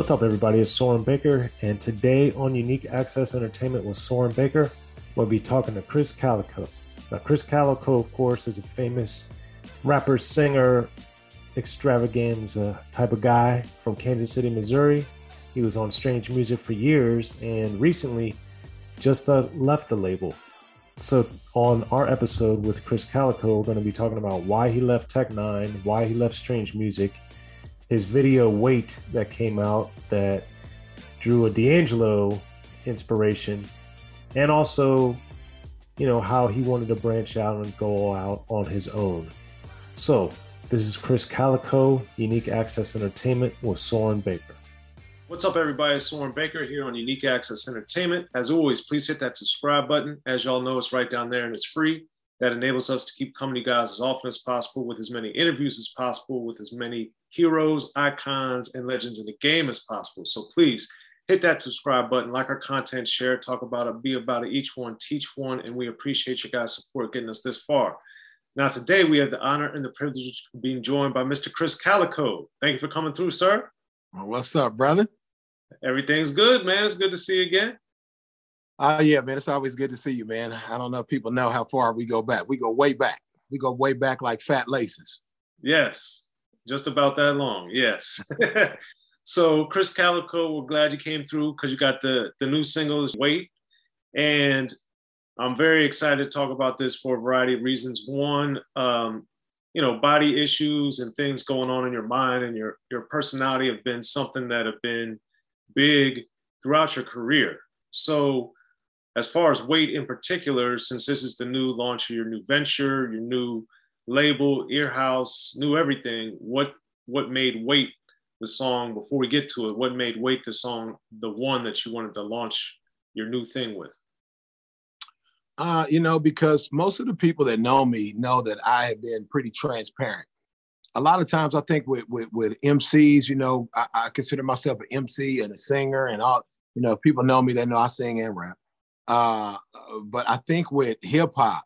What's up, everybody? It's Soren Baker, and today on Unique Access Entertainment with Soren Baker, we'll be talking to Krizz Kaliko. Now, Krizz Kaliko, of course, is a famous rapper, singer, extravaganza type of guy from Kansas City, Missouri. He was on Strange Music for years and recently just uh, left the label. So, on our episode with Krizz Kaliko, we're going to be talking about why he left Tech N9ne, why he left Strange Music, his video Wait that came out that drew a D'Angelo inspiration, and also, you know, how he wanted to branch out and go out on his own. So, this is Krizz Kaliko, Unique Access Entertainment with Soren Baker. What's up, everybody? It's Soren Baker here on Unique Access Entertainment. As always, please hit that subscribe button. As y'all know, it's right down there and it's free. That enables us to keep coming to you guys as often as possible with as many interviews as possible, with as many heroes, icons, and legends in the game as possible. So please hit that subscribe button, like our content, share, talk about it, be about it, each one, teach one, and we appreciate your guys' support getting us this far. Now, today we have the honor and the privilege of being joined by Mr. Krizz Kaliko. Thank you for coming through, sir. Well, what's up, brother? Everything's good, man. It's good to see you again. Oh, uh, yeah, man. It's always good to see you, man. I don't know if people know how far we go back. We go way back. We go way back like fat laces. Yes just about that long. Yes. so Krizz Kaliko, we're glad you came through because you got the the new singles Wait, and I'm very excited to talk about this for a variety of reasons. One, um, you know, body issues and things going on in your mind and your your personality have been something that have been big throughout your career. So as far as weight in particular, since this is the new launch of your new venture, your new label, Earhouse, new everything. What what made weight the song before we get to it? What made weight the song the one that you wanted to launch your new thing with? Uh, you know, because most of the people that know me know that I have been pretty transparent. A lot of times, I think with with, with MCs, you know, I, I consider myself an MC and a singer, and all. You know, if people know me, they know I sing and rap. Uh, but I think with hip hop,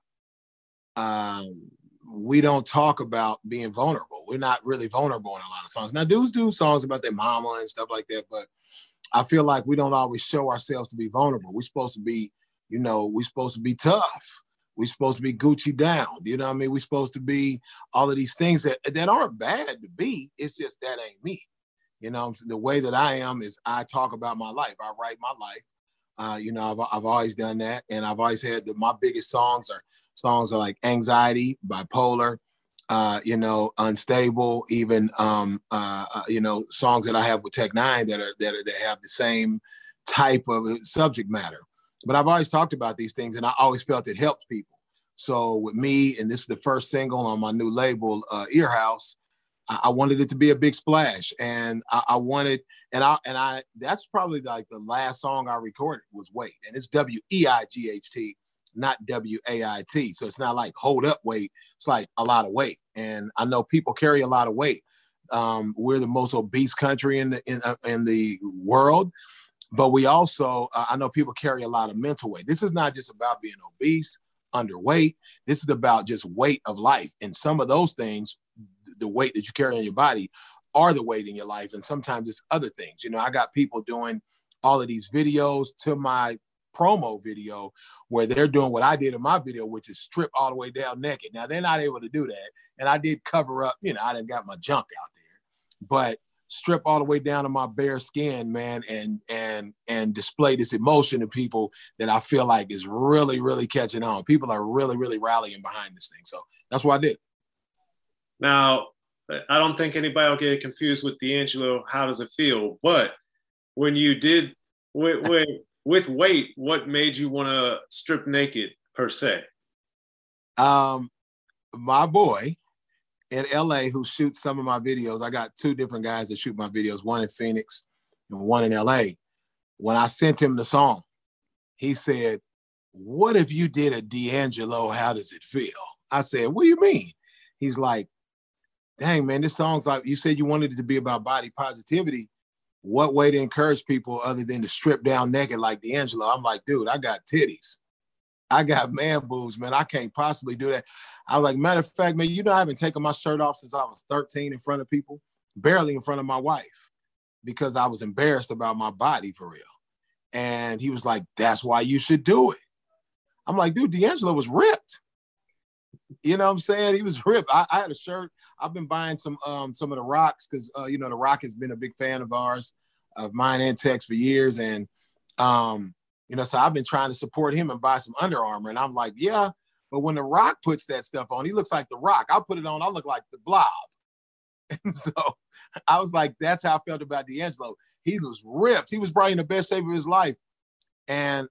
um, we don't talk about being vulnerable. We're not really vulnerable in a lot of songs. Now, dudes do songs about their mama and stuff like that, but I feel like we don't always show ourselves to be vulnerable. We're supposed to be, you know, we're supposed to be tough. We're supposed to be Gucci down. You know what I mean? We're supposed to be all of these things that that aren't bad to be. It's just that ain't me. You know, the way that I am is I talk about my life. I write my life. Uh, you know, I've, I've always done that, and I've always had the, my biggest songs are songs are like anxiety, bipolar, uh, you know, unstable, even um, uh, uh, you know, songs that I have with Tech N9ne that are that are that have the same type of subject matter. But I've always talked about these things, and I always felt it helped people. So with me, and this is the first single on my new label, uh, Earhouse. I, I wanted it to be a big splash, and I, I wanted, and I and I. That's probably like the last song I recorded was "Wait," and it's W E I G H T not W A I T. So it's not like hold up weight. It's like a lot of weight. And I know people carry a lot of weight. Um, we're the most obese country in the in, uh, in the world, but we also uh, I know people carry a lot of mental weight. This is not just about being obese, underweight. This is about just weight of life, and some of those things, the weight that you carry on your body, are the weight in your life, and sometimes it's other things. You know, I got people doing all of these videos to my promo video where they're doing what I did in my video, which is strip all the way down naked. Now they're not able to do that. And I did cover up, you know, I didn't got my junk out there, but strip all the way down to my bare skin, man, and and and display this emotion to people that I feel like is really, really catching on. People are really, really rallying behind this thing. So that's what I did. Now, I don't think anybody will get confused with D'Angelo. How does it feel? But when you did, when, when with weight, what made you want to strip naked per se? Um, my boy in LA who shoots some of my videos. I got two different guys that shoot my videos, one in Phoenix and one in LA. When I sent him the song, he said, What if you did a D'Angelo? How does it feel? I said, What do you mean? He's like, Dang, man, this song's like you said you wanted it to be about body positivity what way to encourage people other than to strip down naked like D'Angelo? I'm like, dude, I got titties. I got man boobs, man. I can't possibly do that. I was like, matter of fact, man, you know, I haven't taken my shirt off since I was 13 in front of people, barely in front of my wife, because I was embarrassed about my body for real. And he was like, that's why you should do it. I'm like, dude, D'Angelo was ripped. You know what I'm saying? He was ripped. I, I had a shirt. I've been buying some um, some of the rocks because uh, you know the Rock has been a big fan of ours, of mine and Tech's for years, and um, you know, so I've been trying to support him and buy some Under Armour, and I'm like, yeah, but when the Rock puts that stuff on, he looks like the Rock. I put it on, I look like the Blob. And so I was like, that's how I felt about D'Angelo. He was ripped. He was probably in the best shape of his life, and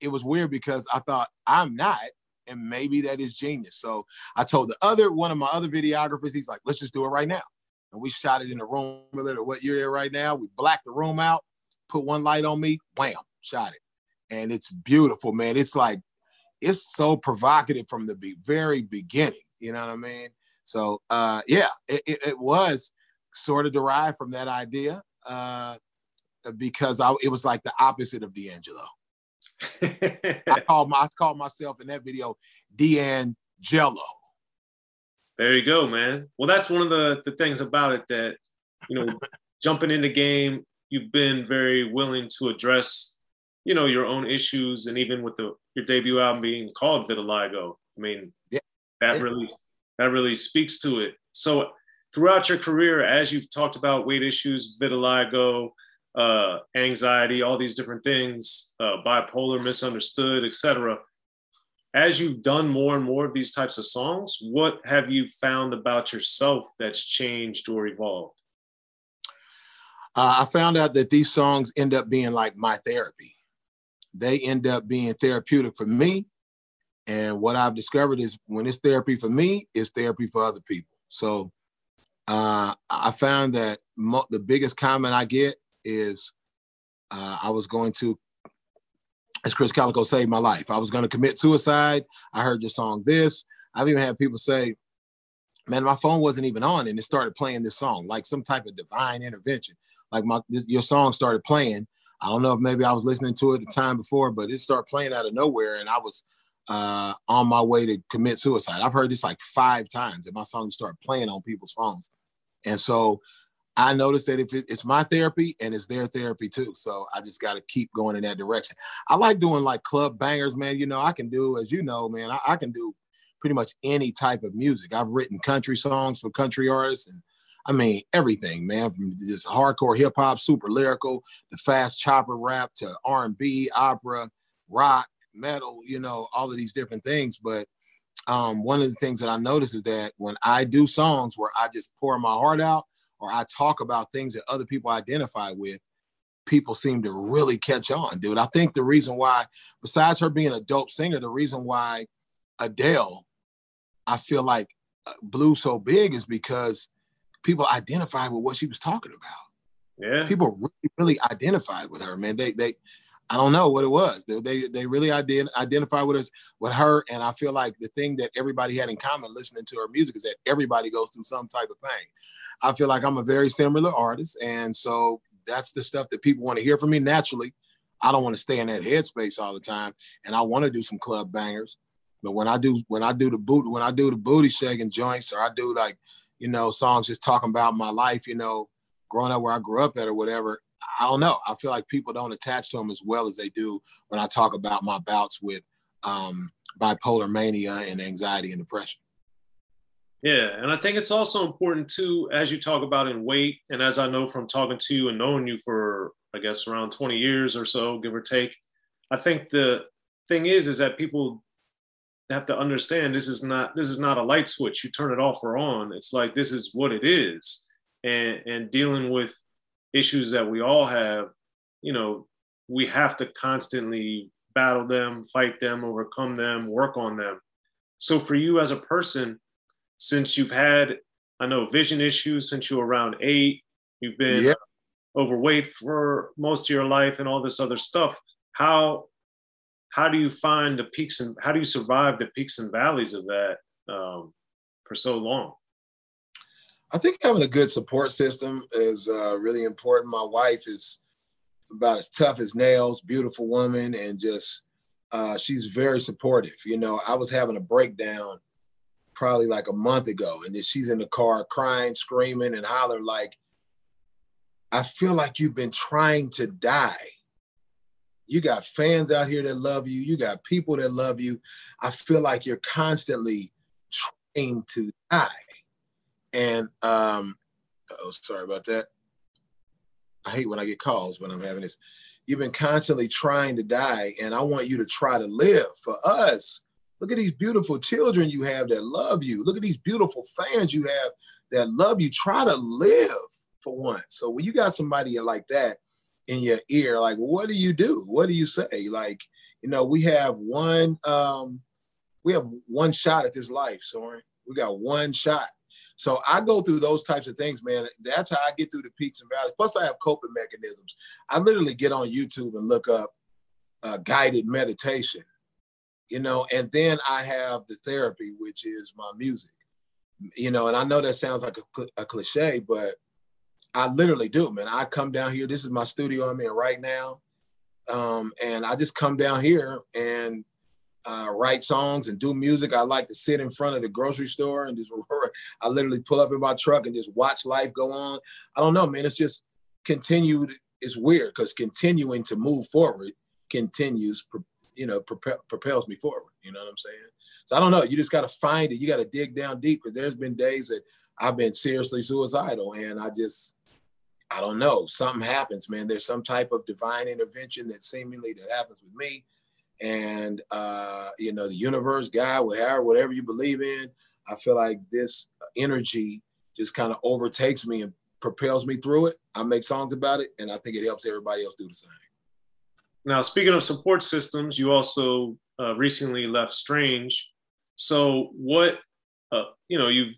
it was weird because I thought I'm not and maybe that is genius. So I told the other one of my other videographers, he's like, let's just do it right now. And we shot it in the room at what you're in right now. We blacked the room out, put one light on me, wham, shot it. And it's beautiful, man. It's like it's so provocative from the be- very beginning. You know what I mean? So uh, yeah, it, it, it, was sort of derived from that idea uh, because I, it was like the opposite of D'Angelo. I call my I myself in that video D'Angelo. There you go, man. Well, that's one of the, the things about it that, you know, jumping in the game, you've been very willing to address, you know, your own issues and even with the your debut album being called Vitiligo. I mean, yeah. that yeah. really that really speaks to it. So throughout your career, as you've talked about weight issues, vitiligo, uh, anxiety, all these different things, uh, bipolar, misunderstood, etc. As you've done more and more of these types of songs, what have you found about yourself that's changed or evolved? Uh, I found out that these songs end up being like my therapy. They end up being therapeutic for me. And what I've discovered is when it's therapy for me, it's therapy for other people. So uh, I found that mo- the biggest comment I get is uh, I was going to, as Krizz Kaliko saved my life. I was going to commit suicide. I heard your song this. I've even had people say, man, my phone wasn't even on and it started playing this song, like some type of divine intervention. Like my this, your song started playing. I don't know if maybe I was listening to it the time before, but it started playing out of nowhere, and I was uh, on my way to commit suicide. I've heard this like five times, and my song started playing on people's phones, and so I noticed that if it, it's my therapy and it's their therapy too. So I just got to keep going in that direction. I like doing like club bangers, man. You know, I can do, as you know, man, I, I can do pretty much any type of music. I've written country songs for country artists and I mean everything, man, from this hardcore hip hop, super lyrical, the fast chopper rap to R&B, opera, rock, metal, you know, all of these different things. But um, one of the things that I notice is that when I do songs where I just pour my heart out, or I talk about things that other people identify with, people seem to really catch on, dude. I think the reason why, besides her being a dope singer, the reason why Adele, I feel like uh, blew so big is because people identified with what she was talking about. Yeah. People really, really identified with her, man. They, they, I don't know what it was. They, they, they really ident- identify with us, with her. And I feel like the thing that everybody had in common listening to her music is that everybody goes through some type of pain. I feel like I'm a very similar artist, and so that's the stuff that people want to hear from me. Naturally, I don't want to stay in that headspace all the time, and I want to do some club bangers. But when I do when I do the boot when I do the booty shaking joints, or I do like you know songs just talking about my life, you know, growing up where I grew up at or whatever. I don't know. I feel like people don't attach to them as well as they do when I talk about my bouts with um, bipolar mania and anxiety and depression. Yeah, and I think it's also important too, as you talk about in weight, and as I know from talking to you and knowing you for I guess around 20 years or so, give or take. I think the thing is, is that people have to understand this is not this is not a light switch. You turn it off or on. It's like this is what it is, and and dealing with issues that we all have, you know, we have to constantly battle them, fight them, overcome them, work on them. So for you as a person, since you've had, I know vision issues since you were around eight, you've been yeah. overweight for most of your life and all this other stuff. How how do you find the peaks and how do you survive the peaks and valleys of that um, for so long? I think having a good support system is uh, really important. My wife is about as tough as nails, beautiful woman, and just uh, she's very supportive. You know, I was having a breakdown probably like a month ago, and then she's in the car crying, screaming, and hollering like, "I feel like you've been trying to die." You got fans out here that love you. You got people that love you. I feel like you're constantly trying to die. And um, oh, sorry about that. I hate when I get calls when I'm having this. You've been constantly trying to die, and I want you to try to live. For us, look at these beautiful children you have that love you. Look at these beautiful fans you have that love you. Try to live for once. So when you got somebody like that in your ear, like, what do you do? What do you say? Like, you know, we have one, um, we have one shot at this life, Soren. We got one shot. So I go through those types of things, man. That's how I get through the peaks and valleys. Plus, I have coping mechanisms. I literally get on YouTube and look up uh, guided meditation, you know, and then I have the therapy, which is my music, you know. And I know that sounds like a, a cliche, but I literally do, man. I come down here. This is my studio I'm in right now, um, and I just come down here and uh, write songs and do music. I like to sit in front of the grocery store and just, I literally pull up in my truck and just watch life go on. I don't know, man. It's just continued. It's weird because continuing to move forward continues, you know, propels me forward. You know what I'm saying? So I don't know. You just got to find it. You got to dig down deep because there's been days that I've been seriously suicidal and I just, I don't know. Something happens, man. There's some type of divine intervention that seemingly that happens with me and uh, you know the universe, God, whatever, whatever you believe in. I feel like this energy just kind of overtakes me and propels me through it. I make songs about it, and I think it helps everybody else do the same. Now, speaking of support systems, you also uh, recently left Strange. So, what uh, you know, you've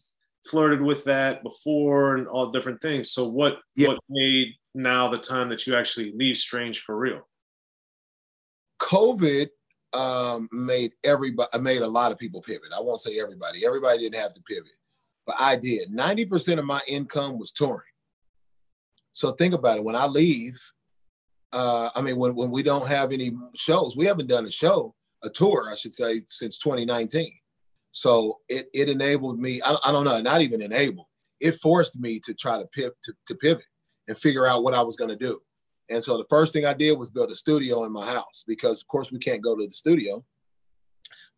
flirted with that before and all different things. So, what yeah. what made now the time that you actually leave Strange for real? COVID um, made everybody made a lot of people pivot. I won't say everybody. Everybody didn't have to pivot, but I did. Ninety percent of my income was touring. So think about it. When I leave, uh, I mean, when when we don't have any shows, we haven't done a show, a tour, I should say, since 2019. So it it enabled me. I, I don't know, not even enabled. It forced me to try to pivot to, to pivot and figure out what I was going to do. And so the first thing I did was build a studio in my house because, of course, we can't go to the studio.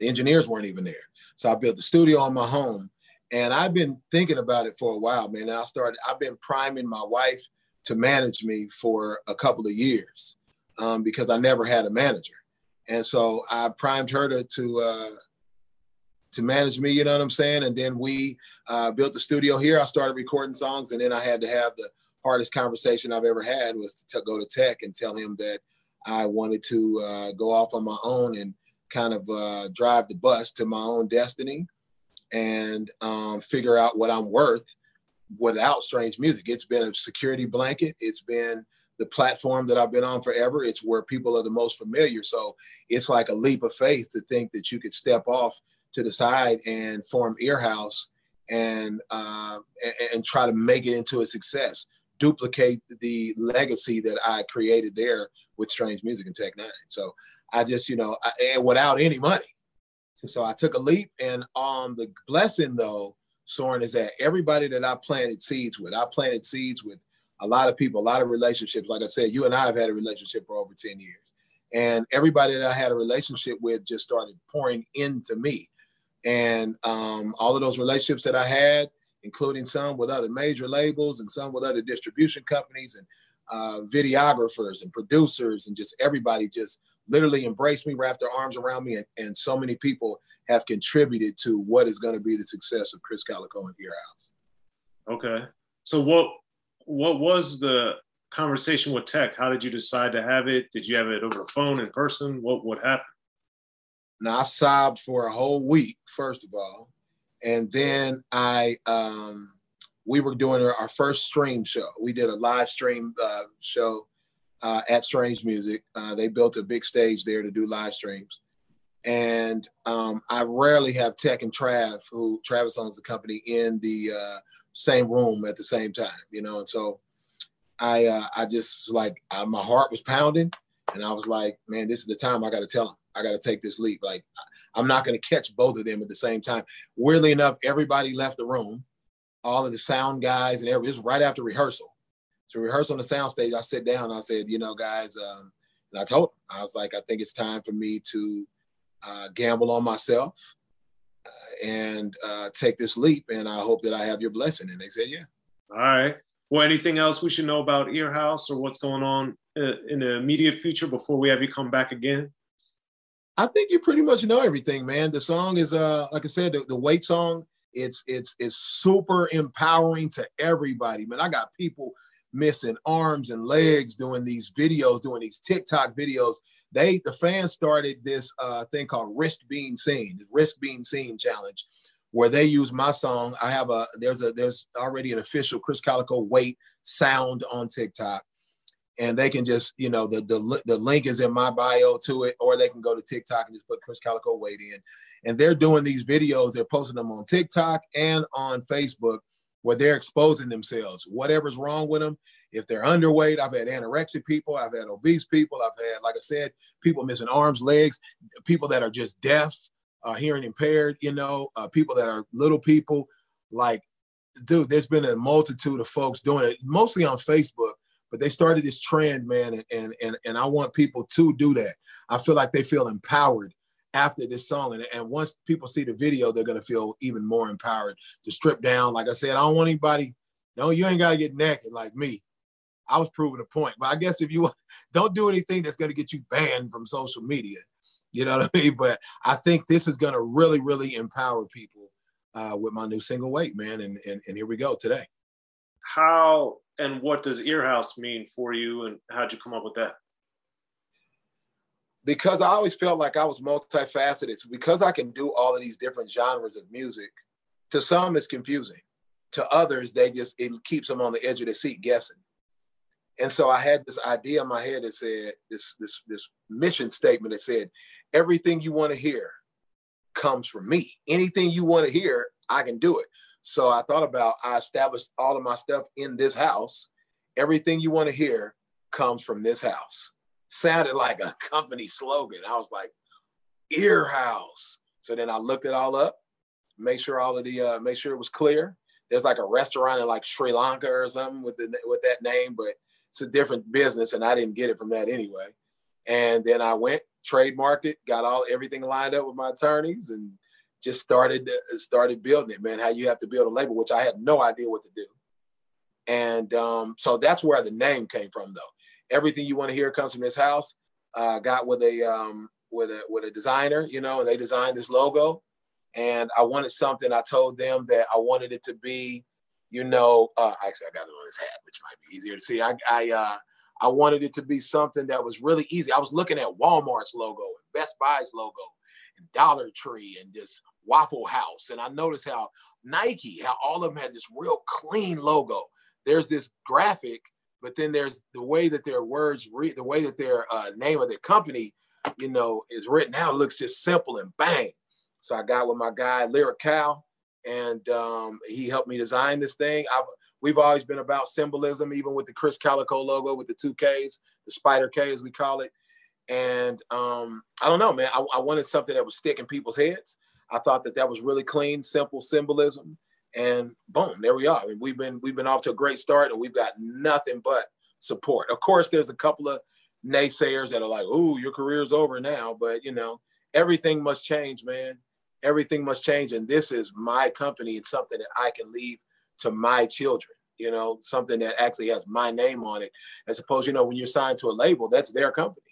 The engineers weren't even there. So I built the studio in my home. And I've been thinking about it for a while, man. And I started, I've been priming my wife to manage me for a couple of years um, because I never had a manager. And so I primed her to, to, uh, to manage me, you know what I'm saying? And then we uh, built the studio here. I started recording songs, and then I had to have the hardest conversation I've ever had was to t- go to Tech and tell him that I wanted to uh, go off on my own and kind of uh, drive the bus to my own destiny and um, figure out what I'm worth without strange music. It's been a security blanket. It's been the platform that I've been on forever. It's where people are the most familiar. So it's like a leap of faith to think that you could step off to the side and form Earhouse and uh, and, try to make it into a success. Duplicate the legacy that I created there with Strange Music and Tech N9ne. So I just, you know, I, and without any money. So I took a leap, and um, the blessing though, Soren, is that everybody that I planted seeds with, I planted seeds with a lot of people, a lot of relationships. Like I said, you and I have had a relationship for over 10 years. And everybody that I had a relationship with just started pouring into me. And um, all of those relationships that I had, including some with other major labels and some with other distribution companies and uh, videographers and producers and just everybody just literally embraced me, wrapped their arms around me. And, and so many people have contributed to what is going to be the success of Krizz Kaliko and Earhouse. Okay. So what what was the conversation with Tech? How did you decide to have it? Did you have it over the phone, in person? What what happened? Now I sobbed for a whole week, first of all, and then I um, we were doing our first stream show. We did a live stream uh, show uh, at Strange Music. Uh, they built a big stage there to do live streams, and um, I rarely have Tech and Trav, who Travis owns the company, in the uh, same room at the same time, you know. And so I uh, I just was like I, my heart was pounding, and I was like, man, this is the time I got to tell him. I got to take this leap. Like I'm not going to catch both of them at the same time. Weirdly enough, everybody left the room, all of the sound guys and everything. Was right after rehearsal. So rehearsal on the sound stage, I sit down. I said, you know, guys, um, and I told them, I was like, I think it's time for me to uh, gamble on myself and uh, take this leap. And I hope that I have your blessing. And they said, yeah. All right. Well, anything else we should know about Earhouse or what's going on uh, in the immediate future before we have you come back again? I think you pretty much know everything, man. The song is, uh, like I said, the, the weight song. It's it's it's super empowering to everybody, man. I got people missing arms and legs doing these videos, doing these TikTok videos they the fans started this uh, thing called risk being seen the risk being seen challenge where they use my song i have a there's a there's already an official Krizz Kaliko weight sound on tiktok and they can just you know the, the the link is in my bio to it or they can go to tiktok and just put Krizz Kaliko weight in and they're doing these videos they're posting them on tiktok and on facebook where they're exposing themselves whatever's wrong with them if they're underweight, I've had anorexic people, I've had obese people, I've had, like I said, people missing arms, legs, people that are just deaf, uh, hearing impaired, you know, uh, people that are little people. Like, dude, there's been a multitude of folks doing it, mostly on Facebook, but they started this trend, man, and and and, I want people to do that. I feel like they feel empowered after this song. And, and once people see the video, they're gonna feel even more empowered to strip down. Like I said, I don't want anybody, no, you ain't gotta get naked like me. I was proving a point. But I guess if you don't do anything that's to get you banned from social media, you know what I mean? But I think this is to really, really empower people uh, with my new single weight, man. And, and, and here we go today. How and what does Earhouse mean for you? And how'd you come up with that? Because I always felt like I was multifaceted. So because I can do all of these different genres of music, to some it's confusing. To others, they just it keeps them on the edge of their seat guessing. And so I had this idea in my head that said this this this mission statement that said everything you want to hear comes from me. Anything you want to hear, I can do it. So I thought about I established all of my stuff in this house. Everything you want to hear comes from this house. Sounded like a company slogan. I was like, ear house. So then I looked it all up, make sure all of the uh, make sure it was clear. There's like a restaurant in like Sri Lanka or something with the with that name, but it's a different business, and I didn't get it from that anyway. And then I went, trademarked it, got all everything lined up with my attorneys, and just started started building it. Man, how you have to build a label, which I had no idea what to do. And um, so that's where the name came from, though. Everything you want to hear comes from this house. Uh, got with a um, with a with a designer, you know, and they designed this logo. And I wanted something. I told them that I wanted it to be you know, uh, actually I got it on his hat, which might be easier to see. I I uh, I wanted it to be something that was really easy. I was looking at Walmart's logo and Best Buy's logo and Dollar Tree and this Waffle House, and I noticed how Nike, how all of them had this real clean logo. There's this graphic, but then there's the way that their words read, the way that their uh, name of their company, you know, is written out looks just simple and bang. So I got with my guy Lyric Cal and um, he helped me design this thing. I, we've always been about symbolism, even with the Krizz Kaliko logo with the two Ks, the Spider K as we call it. And um, I don't know, man. I, I, wanted something that would stick in people's heads. I thought that that was really clean, simple symbolism, and boom, there we are. I mean, we've been we've been off to a great start, and we've got nothing but support. Of course, there's a couple of naysayers that are like, "Ooh, your career's over now," but you know, everything must change, man. Everything must change, and this is my company. It's something that I can leave to my children. You know, something that actually has my name on it, as opposed, you know, when you're signed to a label, that's their company.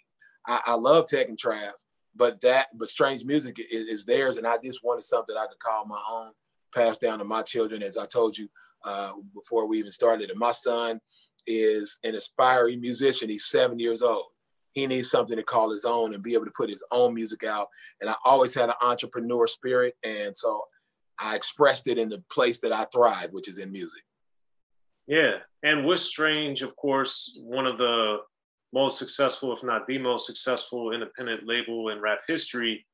I, I love Tech and Trav, but that, but Strange Music is, is, theirs, and I just wanted something I could call my own, pass down to my children. As I told you uh, before we even started, and my son is an aspiring musician. He's seven years old. He needs something to call his own and be able to put his own music out. And I always had an entrepreneur spirit, and so I expressed it in the place that I thrive, which is in music. Yeah, and with Strange, of course, one of the most successful, if not the most successful, independent label in rap history.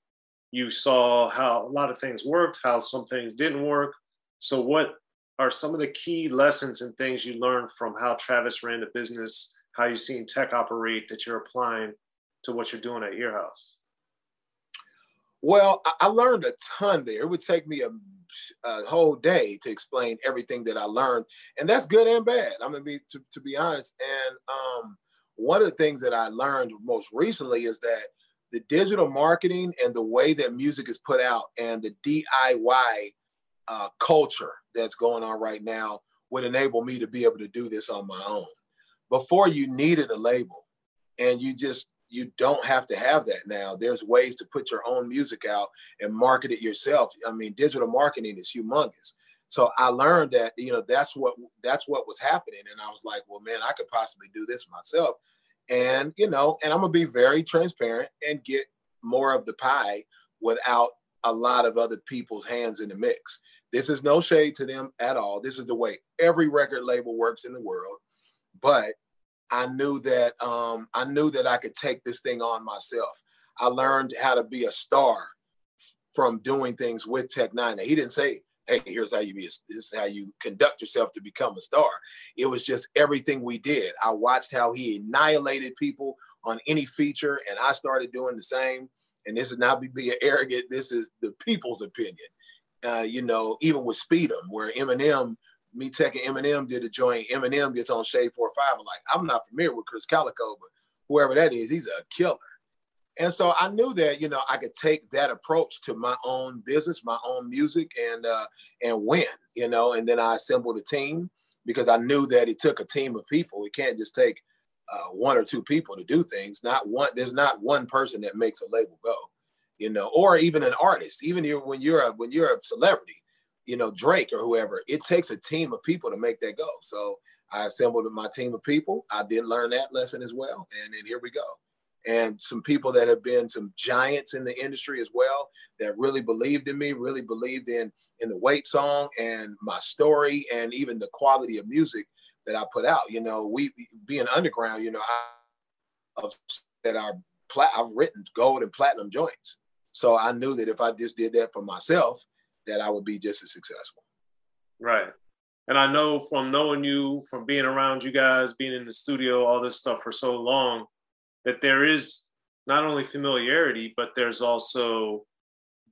You saw how a lot of things worked, how some things didn't work. So, what are some of the key lessons and things you learned from how Travis ran the business, how you've seen tech operate that you're applying to what you're doing at Earhouse? Well, I learned a ton there. It would take me a, a, whole day to explain everything that I learned, and that's good and bad. I'm gonna be to, to be honest. And um, one of the things that I learned most recently is that the digital marketing and the way that music is put out and the DIY uh, culture that's going on right now would enable me to be able to do this on my own. Before you needed a label, and you just you don't have to have that now. There's ways to put your own music out and market it yourself. I mean, digital marketing is humongous. So I learned that, you know, that's what that's what was happening. And I was like, well, man, I could possibly do this myself. And, you know, and I'm gonna be very transparent and get more of the pie without a lot of other people's hands in the mix. This is no shade to them at all. This is the way every record label works in the world. But I knew that um, I knew that I could take this thing on myself. I learned how to be a star from doing things with Tech N9ne. He didn't say, "Hey, here's how you be. This is how you conduct yourself to become a star." It was just everything we did. I watched how he annihilated people on any feature, and I started doing the same. And this is not me being arrogant. This is the people's opinion. Uh, you know, even with Speedom, where Eminem me taking Eminem did a joint. Eminem gets on Shade 45. I'm like, I'm not familiar with Krizz Kaliko, but whoever that is, he's a killer. And so I knew that, you know, I could take that approach to my own business, my own music, and uh, and win, you know. And then I assembled a team because I knew that it took a team of people. It can't just take uh, one or two people to do things. Not one. There's not one person that makes a label go, you know, or even an artist. Even when you're a when you're a celebrity, you know, Drake or whoever. It takes a team of people to make that go. So I assembled my team of people. I did learn that lesson as well. And then here we go. And some people that have been some giants in the industry as well that really believed in me, really believed in in the weight song and my story and even the quality of music that I put out. You know, we being underground, you know, I, that are I've written gold and platinum joints. So I knew that if I just did that for myself, that I would be just as successful. Right. And I know from knowing you, from being around you guys, being in the studio, all this stuff for so long, that there is not only familiarity, but there's also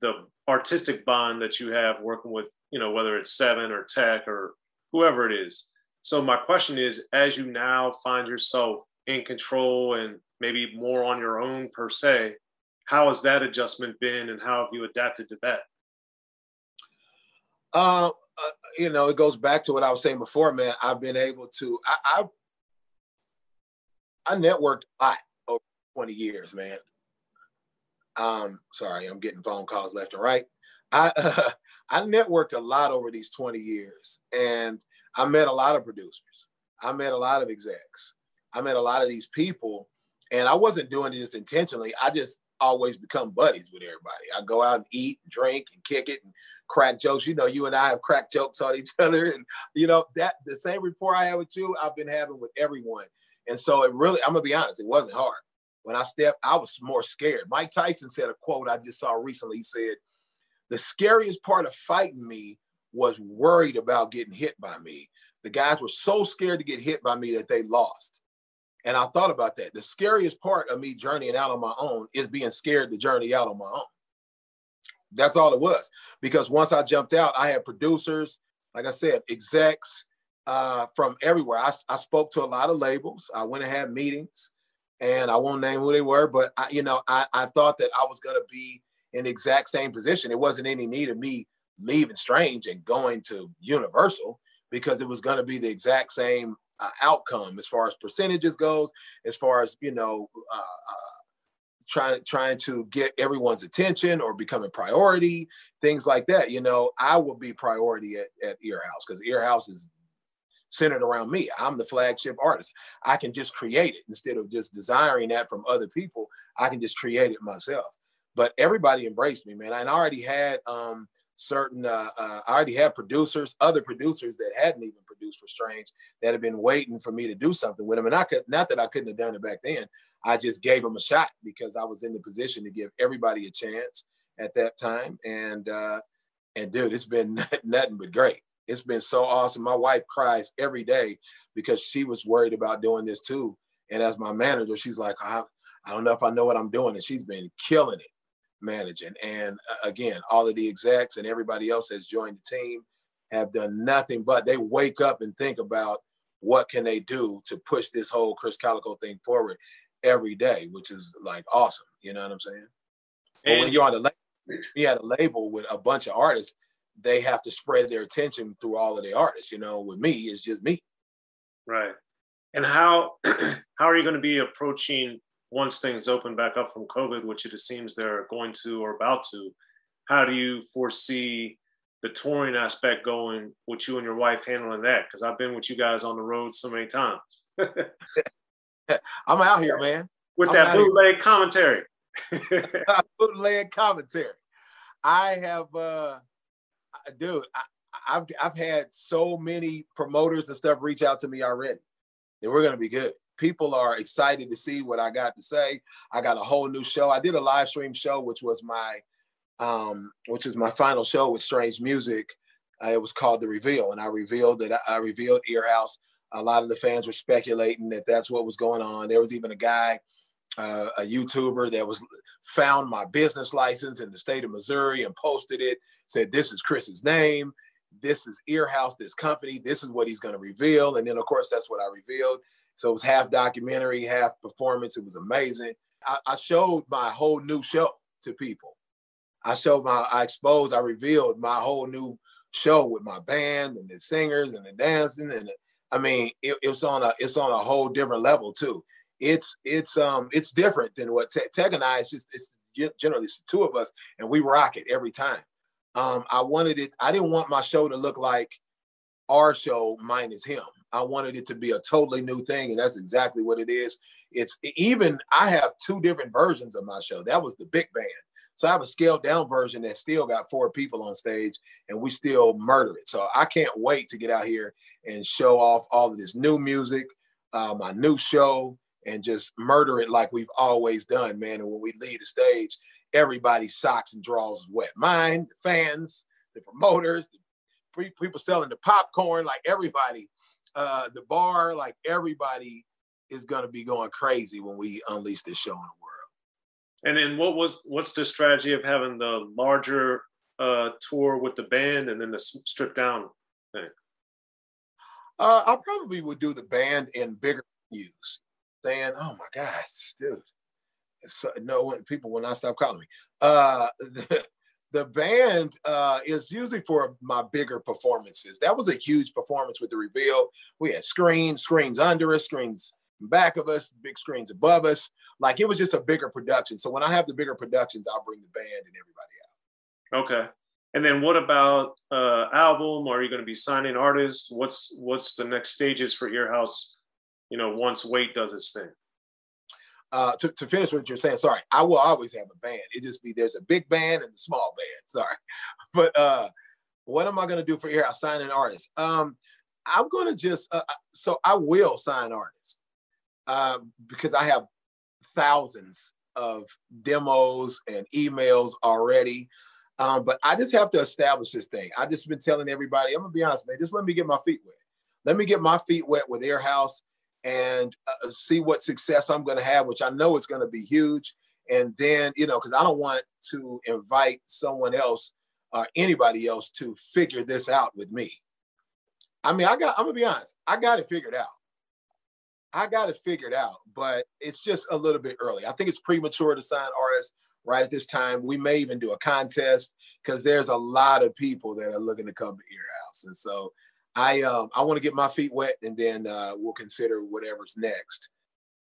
the artistic bond that you have working with, you know, whether it's Seven or Tech or whoever it is. So my question is, as you now find yourself in control and maybe more on your own per se, how has that adjustment been and how have you adapted to that? Uh, uh, you know, it goes back to what I was saying before, man. I've been able to, I, I, I networked a lot 20 years, man. Um, sorry, I'm getting phone calls left and right. I, uh, I networked a lot over these 20 years and I met a lot of producers. I met a lot of execs. I met a lot of these people and I wasn't doing this intentionally. I just always become buddies with everybody. I go out and eat and drink and kick it and crack jokes. You know, you and I have cracked jokes on each other, and you know that the same rapport I have with you, I've been having with everyone. And so it really, I'm gonna be honest, it wasn't hard. When I stepped, I was more scared. Mike Tyson said a quote I just saw recently. He said, "The scariest part of fighting me was worried about getting hit by me. The guys were so scared to get hit by me that they lost. And I thought about that. The scariest part of me journeying out on my own is being scared to journey out on my own. That's all it was. Because once I jumped out, I had producers, like I said, execs uh, from everywhere. I, I spoke to a lot of labels. I went and had meetings, and I won't name who they were, but I, you know, I, I thought that I was going to be in the exact same position. It wasn't any need of me leaving Strange and going to Universal because it was going to be the exact same uh, outcome as far as percentages goes, as far as you know, uh, uh, trying trying to get everyone's attention or becoming priority, things like that. You know, I will be priority at, at Earhouse because Earhouse is centered around me. I'm the flagship artist. I can just create it instead of just desiring that from other people. I can just create it myself. But everybody embraced me, man. I already had um, certain uh, uh, I already had producers, other producers that hadn't even produced for Strange that had been waiting for me to do something with them. And I could not that I couldn't have done it back then. I just gave them a shot because I was in the position to give everybody a chance at that time. And uh, and dude, it's been nothing but great. It's been so awesome. My wife cries every day because she was worried about doing this too. And as my manager, she's like, I, I don't know if I know what I'm doing. And she's been killing it managing. And uh, again, all of the execs and everybody else that's joined the team have done nothing but they wake up and think about what can they do to push this whole Krizz Kaliko thing forward every day, which is like awesome. You know what I'm saying? And but when you're on the label, you had a label with a bunch of artists, they have to spread their attention through all of the artists. You know, with me, it's just me. Right. And how how are you going to be approaching once things open back up from COVID, which it seems they're going to or about to, how do you foresee the touring aspect going with you and your wife handling that? Because I've been with you guys on the road so many times. I'm out here, man. With I'm that bootleg here. commentary. bootleg commentary. I have, uh, dude, I, I've I've had so many promoters and stuff reach out to me already. And we're gonna be good people are excited to see what I got to say. I got a whole new show. I did a live stream show, which was my, um, which was my final show with Strange Music. Uh, it was called The Reveal, and I revealed that I, I revealed Earhouse. A lot of the fans were speculating that that's what was going on. There was even a guy, uh, a YouTuber that was found my business license in the state of Missouri and posted it. Said this is Chris's name. This is Earhouse, this company. This is what he's going to reveal. And then, of course, that's what I revealed. So it was half documentary, half performance. It was amazing. I, I showed my whole new show to people. I showed my, I exposed, I revealed my whole new show with my band and the singers and the dancing and the, I mean, it, it's on a it's on a whole different level too. It's it's um it's different than what Tech, and I. It's just it's generally it's two of us and we rock it every time. Um, I wanted it. I didn't want my show to look like our show minus him. I wanted it to be a totally new thing, and that's exactly what it is. It's even I have two different versions of my show. That was the big band. So I have a scaled down version that still got four people on stage and we still murder it. So I can't wait to get out here and show off all of this new music, uh, my new show, and just murder it like we've always done, man. And when we leave the stage, everybody's socks and drawers is wet. Mine, the fans, the promoters, the people selling the popcorn, like everybody uh, the bar, like everybody is to be going crazy when we unleash this show in the world. And then what was what's the strategy of having the larger uh, tour with the band and then the stripped down thing? Uh, I probably would do the band in bigger venues. Saying, "Oh my God, dude." So, no one people will not stop calling me. Uh, the, the band uh, is usually for my bigger performances. That was a huge performance with the reveal. We had screens, screens under us, screens back of us, big screens above us. Like it was just a bigger production. So when I have the bigger productions, I'll bring the band and everybody out. Okay. And then what about uh, album? Are you going to be signing artists? What's what's the next stages for Earhouse? You know, once weight does its thing uh, to, to finish what you're saying, sorry, I will always have a band. It just be there's a big band and a small band. Sorry, but uh, what am I gonna do for here? I sign an artist. Um, I'm gonna just uh, uh, so I will sign artists uh, because I have thousands of demos and emails already. Um, but I just have to establish this thing. I just been telling everybody, I'm gonna be honest, man. Just let me get my feet wet. Let me get my feet wet with Ear House and uh, see what success I'm gonna have, which I know it's gonna be huge. And then, you know, because I don't want to invite someone else or anybody else to figure this out with me. I mean, I got, I'm gonna be honest, I got it figured out. I got it figured out, but it's just a little bit early. I think it's premature to sign artists right at this time. We may even do a contest because there's a lot of people that are looking to come to Ear House. And so I um I want to get my feet wet and then uh, we'll consider whatever's next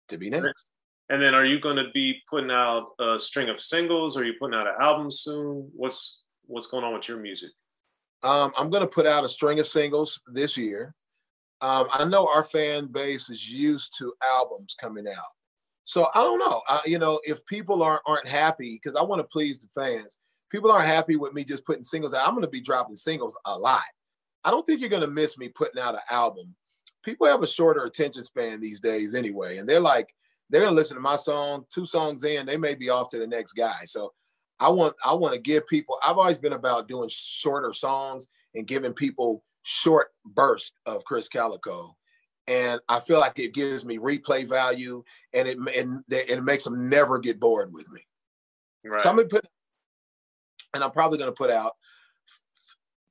to be next. And then are you going to be putting out a string of singles? Or are you putting out an album soon? What's what's going on with your music? Um, I'm going to put out a string of singles this year. Um, I know our fan base is used to albums coming out. So I don't know. I, you know, if people aren't aren't happy, because I want to please the fans, people aren't happy with me just putting singles out. I'm going to be dropping singles a lot. I don't think you're going to miss me putting out an album. People have a shorter attention span these days anyway, and they're like, they're going to listen to my song, two songs in, they may be off to the next guy. So I want I want to give people. I've always been about doing shorter songs and giving people short bursts of Krizz Kaliko, and I feel like it gives me replay value, and it and, it makes them never get bored with me. Right. So I'm gonna put, and I'm probably gonna put out,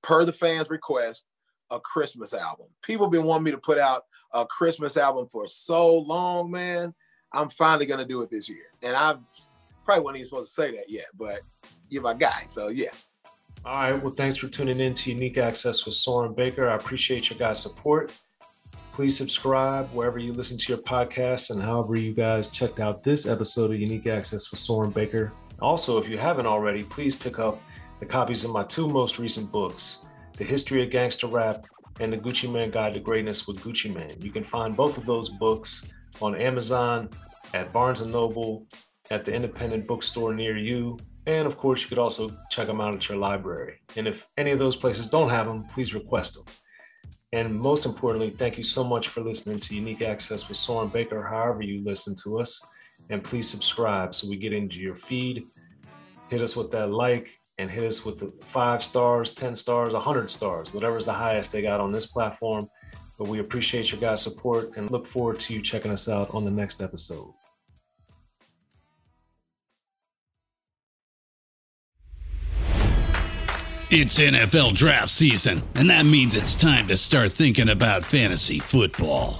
per the fans' request, a Christmas album. People been wanting me to put out a Christmas album for so long, man. I'm finally gonna do it this year, and I probably wasn't even supposed to say that yet, but you're my guy, so yeah. All right. Well, thanks for tuning in to Unique Access with Soren Baker. I appreciate your guys' support. Please subscribe wherever you listen to your podcasts and however you guys checked out this episode of Unique Access with Soren Baker. Also, if you haven't already, please pick up the copies of my two most recent books, The History of Gangster Rap and The Gucci Mane Guide to Greatness with Gucci Mane. You can find both of those books on Amazon, at Barnes & Noble, at the independent bookstore near you, and of course, you could also check them out at your library. And if any of those places don't have them, please request them. And most importantly, thank you so much for listening to Unique Access with Soren Baker, however you listen to us. And please subscribe so we get into your feed. Hit us with that like and hit us with the five stars, 10 stars, 100 stars, whatever's the highest they got on this platform. But we appreciate your guys' support and look forward to you checking us out on the next episode. It's NFL draft season, and that means it's time to start thinking about fantasy football.